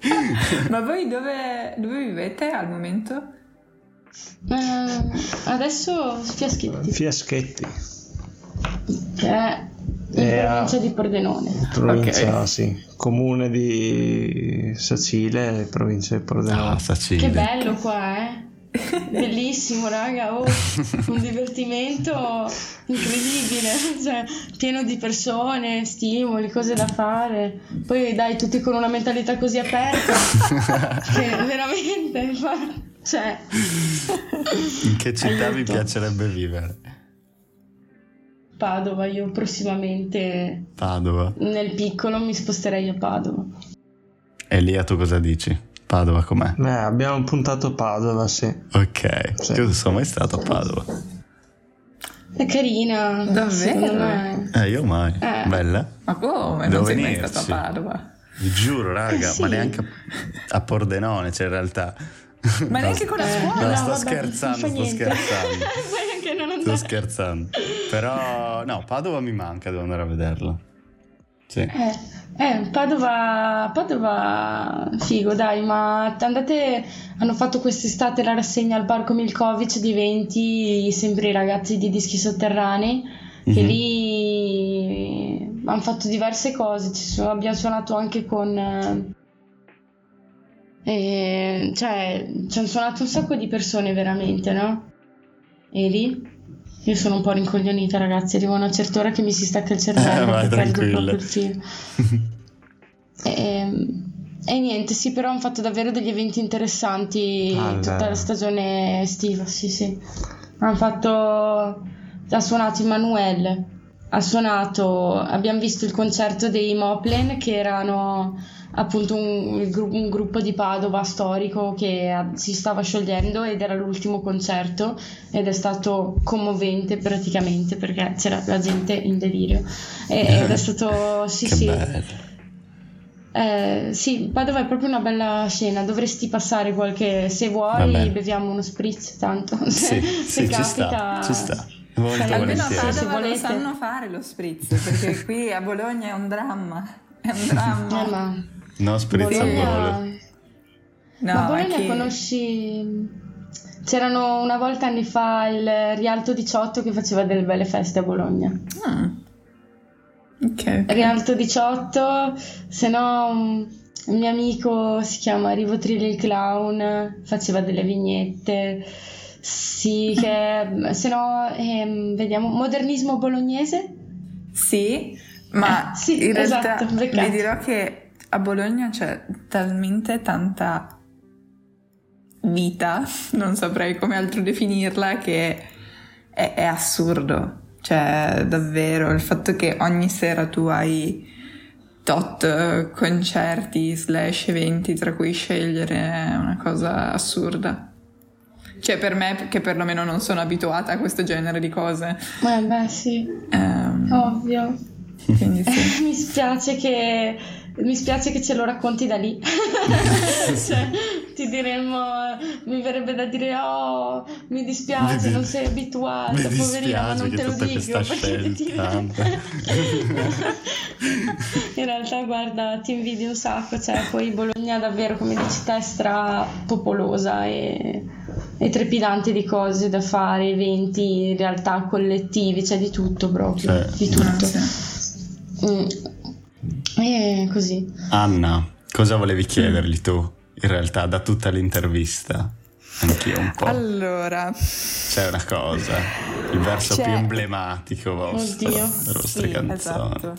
Ma voi dove, dove vivete al momento? Eh, adesso Fiaschetti, Fiaschetti, che è in Eh, provincia di Pordenone. provincia, sì, comune di Sacile, provincia di Pordenone. Ah, Sacile. Che bello qua, eh? Bellissimo, raga, oh, un divertimento incredibile, cioè, pieno di persone, stimoli, cose da fare. Poi dai, tutti con una mentalità così aperta, che veramente, fa- cioè, In che città vi piacerebbe vivere? Padova, io prossimamente Padova. nel piccolo mi sposterei a Padova. Elia, tu cosa dici? Padova com'è? Eh, abbiamo puntato Padova, sì. Ok, Sì. io non sono mai stato a Padova. È carina, Davvero? Eh, io mai. Eh. Bella? Ma come? Devo non sei mai venirci. stato a Padova? Vi giuro, raga, Eh, sì. ma neanche a Pordenone, cioè in realtà Ma neanche con la Eh, scuola. No, no, sto vabbè, scherzando, sto niente. scherzando. Puoi anche non Sto scherzando. Però no, Padova mi manca, devo andare a vederlo. Sì. Eh, eh, Padova, Padova, figo, dai, ma andate, hanno fatto quest'estate la rassegna al Parco Milkovic di 20, sempre i ragazzi di Dischi Sotterranei, che Mhm. lì hanno fatto diverse cose, ci sono- abbiamo suonato anche con... eh, cioè, ci hanno suonato un sacco di persone veramente, no? E lì? Io sono un po' rincoglionita, ragazzi. Arrivo a una certa ora che mi si stacca il cervello Eh, vai, tranquilla. il filo. E, e niente, sì, però hanno fatto davvero degli eventi interessanti Ah, tutta la stagione estiva. Sì, sì. Hanno fatto. Ha suonato Emanuele. Ha suonato. Abbiamo visto il concerto dei Moplen che erano appunto un, un gruppo di Padova storico che si stava sciogliendo ed era l'ultimo concerto ed è stato commovente praticamente perché c'era la gente in delirio E- ed è stato sì sì eh, sì, Padova è proprio una bella scena, dovresti passare qualche, se vuoi beviamo uno spritz tanto, Sì, se, sì, ci capita. sta, ci sta. Molto Cioè, Almeno a Padova lo sanno fare lo spritz, perché qui a Bologna è un dramma. È un Eh, dramma. No, volo. No, ma Bologna che- conosci... C'erano una volta anni fa il Rialto 18 che faceva delle belle feste a Bologna. Ah. Ok. Rialto 18, se no il mio amico si chiama Rivotril il Clown, faceva delle vignette. Sì, che se no ehm, vediamo modernismo bolognese. Sì, ma Eh, sì, in realtà esatto, beccato. vi dirò che a Bologna c'è talmente tanta vita, non saprei come altro definirla, che è, è assurdo. Cioè, davvero, il fatto che ogni sera tu hai tot concerti slash eventi tra cui scegliere è una cosa assurda. Cioè, per me, che perlomeno non sono abituata a questo genere di cose. Eh beh, sì, ehm, ovvio. Quindi sì. Mi spiace che mi spiace che ce lo racconti da lì. cioè, ti diremmo, mi verrebbe da dire, oh, mi dispiace, Mi- non sei abituata, Mi poverina, ma non te lo dico. ti-. In realtà, guarda, ti invidio un sacco, cioè, poi Bologna davvero, come dici te, è stra popolosa e, e trepidante di cose da fare, eventi, in realtà collettivi, c'è di tutto proprio, Sì. di tutto. Sì. Mm. E così. Anna, cosa volevi chiedergli tu? In realtà, da tutta l'intervista, anch'io un po'. Allora, C'è una cosa, il verso C'è- più emblematico vostro, Oddio. delle vostre sì, canzoni. esatto.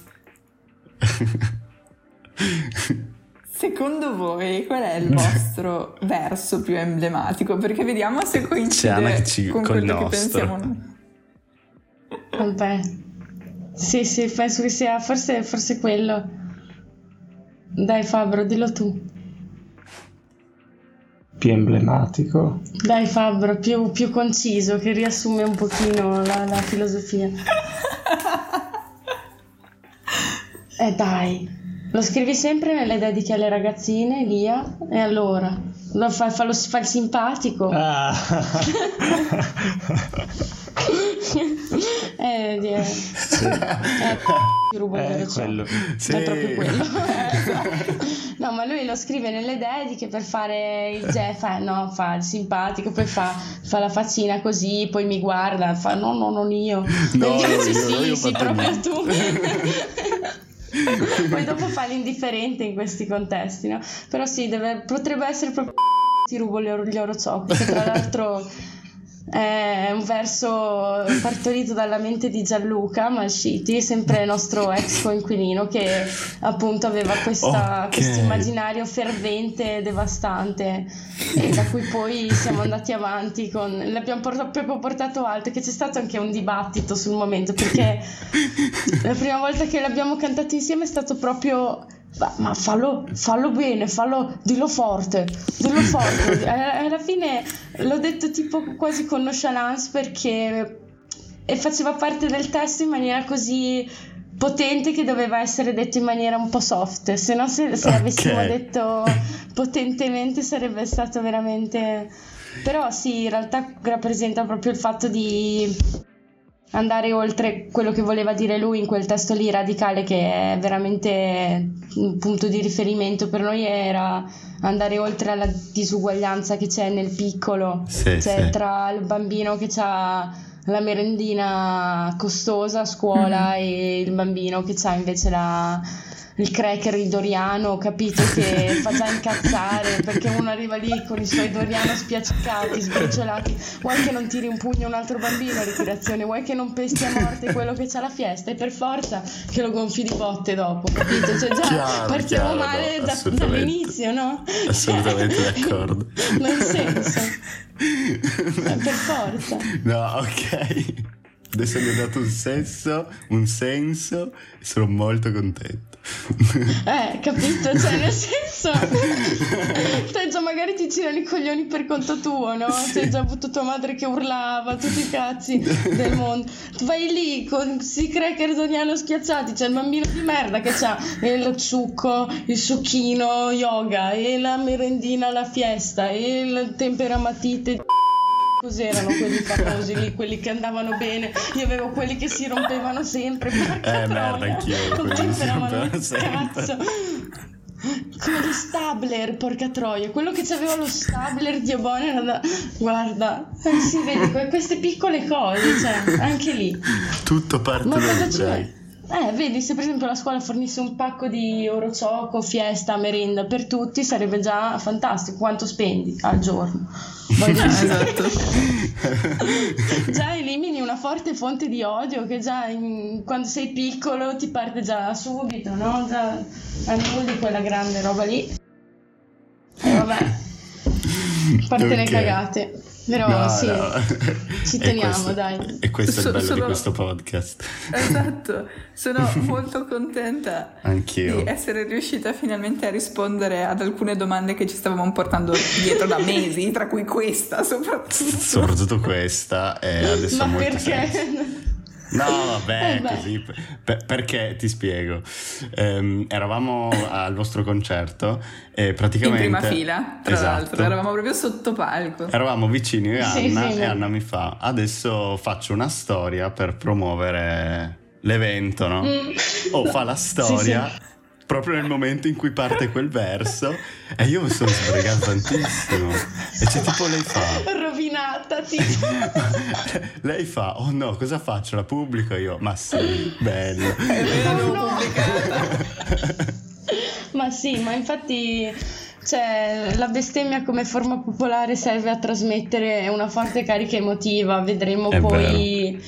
Secondo voi qual è il vostro verso più emblematico? Perché vediamo se coincide C'è Anna che ci- con col quello che nostro. pensiamo noi. Vabbè. Sì, sì, penso che sia forse, forse quello. Dai Fabro, dillo tu. Più emblematico. Dai Fabro, più, più conciso, che riassume un pochino la, la filosofia. Eh dai, lo scrivi sempre nelle dediche alle ragazzine, Lia? E allora? Lo fa, fa, lo, fa il simpatico? Ah. eh, di- eh, rubo Eh, quello. Sì. È proprio quello. no, ma lui lo scrive nelle dediche per fare il ge- fa, no, fa il simpatico, poi fa, fa la faccina così, poi mi guarda, fa no, no, non io. No, e io io- sì, io sì, sì, proprio niente. tu. poi dopo fa l'indifferente in questi contesti, no? Però sì, deve- potrebbe essere proprio ti rubo gli, oro, gli orociocchi, che tra l'altro è un verso partorito dalla mente di Gianluca Malsciti, sempre nostro ex coinquilino, che appunto aveva questo immaginario fervente e devastante, e da cui poi siamo andati avanti con. L'abbiamo port- proprio portato alto, che c'è stato anche un dibattito sul momento, perché la prima volta che l'abbiamo cantato insieme è stato proprio. Ma, ma fallo, fallo bene, fallo, dillo forte, dillo forte. E alla fine l'ho detto tipo quasi con nonchalance perché e faceva parte del testo in maniera così potente che doveva essere detto in maniera un po' soft, se no se, se Ok. l'avessimo detto potentemente sarebbe stato veramente... Però sì, in realtà rappresenta proprio il fatto di andare oltre quello che voleva dire lui in quel testo lì radicale che è veramente un punto di riferimento per noi era andare oltre alla disuguaglianza che c'è nel piccolo Sì, cioè sì. tra il bambino che ha la merendina costosa a scuola e il bambino che ha invece la, il cracker il Doriano, capito? Che fa già incazzare perché uno arriva lì con i suoi Doriano spiaccicati, sbriciolati. Vuoi che non tiri un pugno a un altro bambino a ricreazione? Vuoi che non pesti a morte quello che c'ha la fiesta? E per forza che lo gonfi di botte dopo, capito? Cioè già Chiaro, partiamo chiaro, male no, da- dall'inizio, no? Assolutamente d'accordo. Non ha senso. Per forza. No, ok. Adesso gli ho dato un senso, un senso sono molto contento. Eh, capito? Cioè, nel senso, te già magari ti girano i coglioni per conto tuo, no? Cioè, hai già avuto tua madre che urlava, tutti i cazzi del mondo. Tu vai lì con questi cracker doniano schiacciati, c'è il bambino di merda che c'ha il succo, il succhino yoga, e la merendina alla fiesta, e il temperamatite. Cos'erano quelli famosi lì, quelli che andavano bene? Io avevo quelli che si rompevano sempre. porca Eh, merda, troia. anch'io avevo Non quelli che si rompevano sempre. cazzo. Come gli stabler, porca troia. Quello che c'aveva lo stabler di Obone era da... Guarda, eh, si vede que- queste piccole cose, cioè, anche lì. Tutto parte da c'è? Eh, vedi, se per esempio la scuola fornisse un pacco di Orochoco, fiesta, merenda per tutti, sarebbe già fantastico. Quanto spendi al giorno? Esatto. già elimini una forte fonte di odio che già in- quando sei piccolo ti parte già subito, no? Già annulli quella grande roba lì. E vabbè, a parte le Ok. cagate. Però No, sì, no. ci E teniamo, questo- dai. E questo è il bello di sono- questo podcast. Esatto, sono molto contenta Anch'io. di essere riuscita finalmente a rispondere ad alcune domande che ci stavamo portando dietro da mesi, tra cui questa soprattutto. Soprattutto questa e adesso ha Ma molto perché? senso. No, vabbè, Eh, così. per- perché ti spiego. Ehm, eravamo al vostro concerto e In praticamente. prima fila, tra Esatto. l'altro, eravamo proprio sotto palco. Eravamo vicini io e Sì, Anna sì, e. Anna mi fa adesso faccio una storia per promuovere l'evento, no? Mm. O fa la storia Sì, proprio nel momento in cui parte quel verso e io mi sono sbregato tantissimo e c'è tipo lei fa Rovinata, tipo. lei fa oh no cosa faccio la pubblico io ma sì bello È vero, no. Ma sì, ma infatti cioè, la bestemmia come forma popolare serve a trasmettere una forte carica emotiva, vedremo È poi.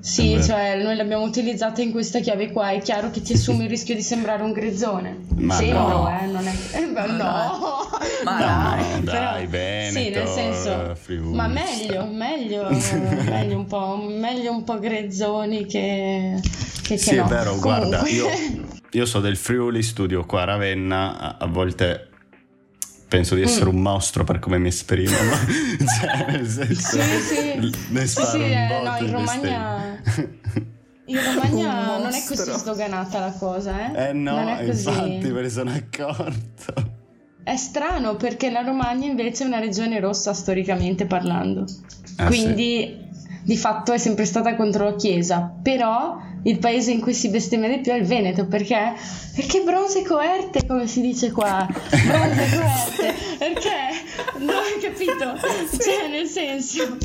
Sì, cioè noi l'abbiamo utilizzata in questa chiave qua, è chiaro che ti assumi il rischio di sembrare un grezzone. Ma Sembro, no. eh, non è... Eh, beh, no! Ma no dai, dai però- Veneto Sì, nel senso... Friuli, Ma meglio, meglio, meglio un po', meglio un po' grezzoni che, che, che sì no. è vero guarda Comunque- io, io so del Friuli studio qua a Ravenna a, a volte penso di essere Mm. un mostro per come mi esprimo cioè nel senso Sì, sì. ne Sì, sì, eh, no, in Romagna-. In Romagna non è così sdoganata la cosa, eh? eh no non è così. infatti me ne sono accorto È strano perché la Romagna invece è una regione rossa storicamente parlando. Ah, Quindi di fatto è sempre stata contro la Chiesa, però il paese in cui si bestemmia di più è il Veneto, perché? Perché bronze coerte, come si dice qua, bronze coerte, perché? No, hai capito? Cioè, nel senso,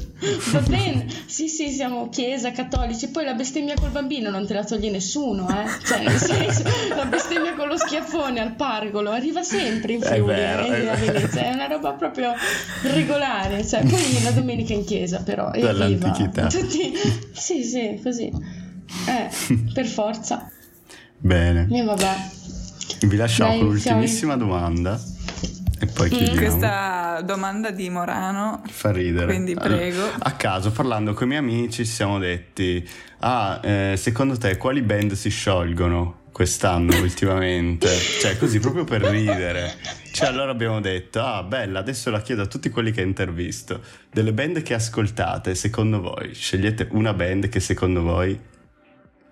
va bene, sì sì, siamo Chiesa, cattolici, poi la bestemmia col bambino non te la toglie nessuno, eh? Cioè, nel senso, la bestemmia con lo schiaffone al pargolo arriva sempre in Friuli, eh, è una roba proprio regolare, cioè, poi la domenica in chiesa però. Dall'antichità. Tutti, sì sì, così, eh, per forza, bene. E vabbè. vi lasciamo Dai, con l'ultimissima domanda e poi Mm. chiudiamo Questa domanda di Morano, fa ridere Quindi Allora, prego. a caso parlando con i miei amici ci siamo detti ah eh, secondo te quali band si sciolgono quest'anno ultimamente cioè così proprio per ridere cioè allora abbiamo detto ah bella adesso la chiedo a tutti quelli che intervisto delle band che ascoltate secondo voi scegliete una band che secondo voi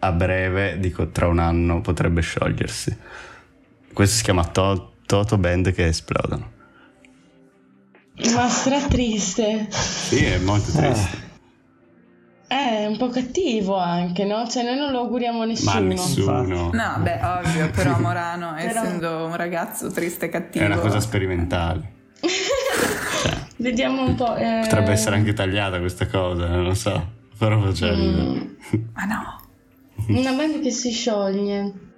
a breve, dico tra un anno, potrebbe sciogliersi. Questo si chiama to- Toto Band che esplodono. Ma stra triste. Sì, è molto triste. È un po' cattivo anche, no? Cioè noi non lo auguriamo a nessuno. Ma nessuno. No, beh, ovvio, però Morano, Però- essendo un ragazzo triste e cattivo... È una cosa sperimentale. Vediamo un po'. eh, Potrebbe essere anche tagliata questa cosa, non lo so. Però faceva ridere. Ma no. Una band che si scioglie.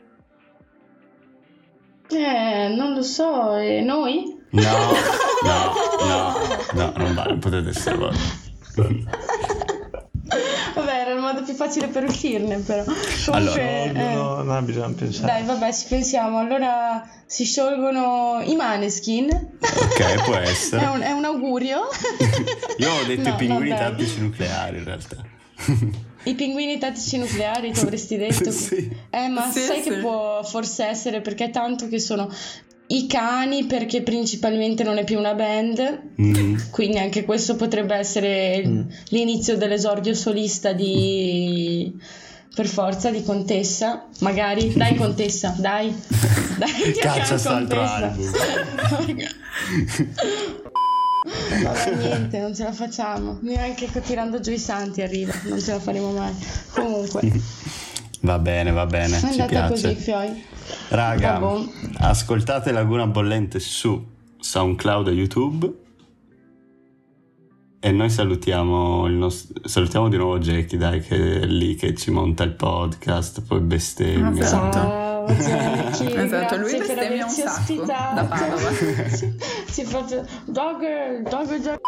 Eh, non lo so, e noi? No, no, no, no, non vale, potete essere voi. Vabbè, era il modo più facile per uscirne, però. Comunque, Allora, eh, No, no, bisogna pensare. dai, vabbè, ci pensiamo. Allora si sciolgono i maneskin. Ok, può È essere. un, è un augurio. Io ho detto No, i pinguini tattici nucleari in realtà. I pinguini tattici nucleari, tu avresti detto. Sì. Eh, ma Sì, sai sì. che può forse essere perché è tanto che sono i cani, perché principalmente non è più una band. Mm. Quindi anche questo potrebbe essere Mm. l'inizio dell'esordio solista di per forza di Contessa, magari dai Contessa, dai. Dai, Caccia abbiamo sto altro Contessa. album. Vabbè, niente, non ce la facciamo. Neanche tirando giù i santi arriva, non ce la faremo mai. Comunque, è Va bene, va bene, ci andata così, piace. Fioi. Raga, Vabbè. ascoltate Laguna Bollente su SoundCloud e YouTube. E noi salutiamo, il nostro, salutiamo di nuovo Jackie, dai, che è lì che ci monta il podcast, poi bestemmia. Esatto. Jackie, Esatto, lui bestemmia un sacco, ospitato. da Padova. Sì, sì, proprio dog, dog.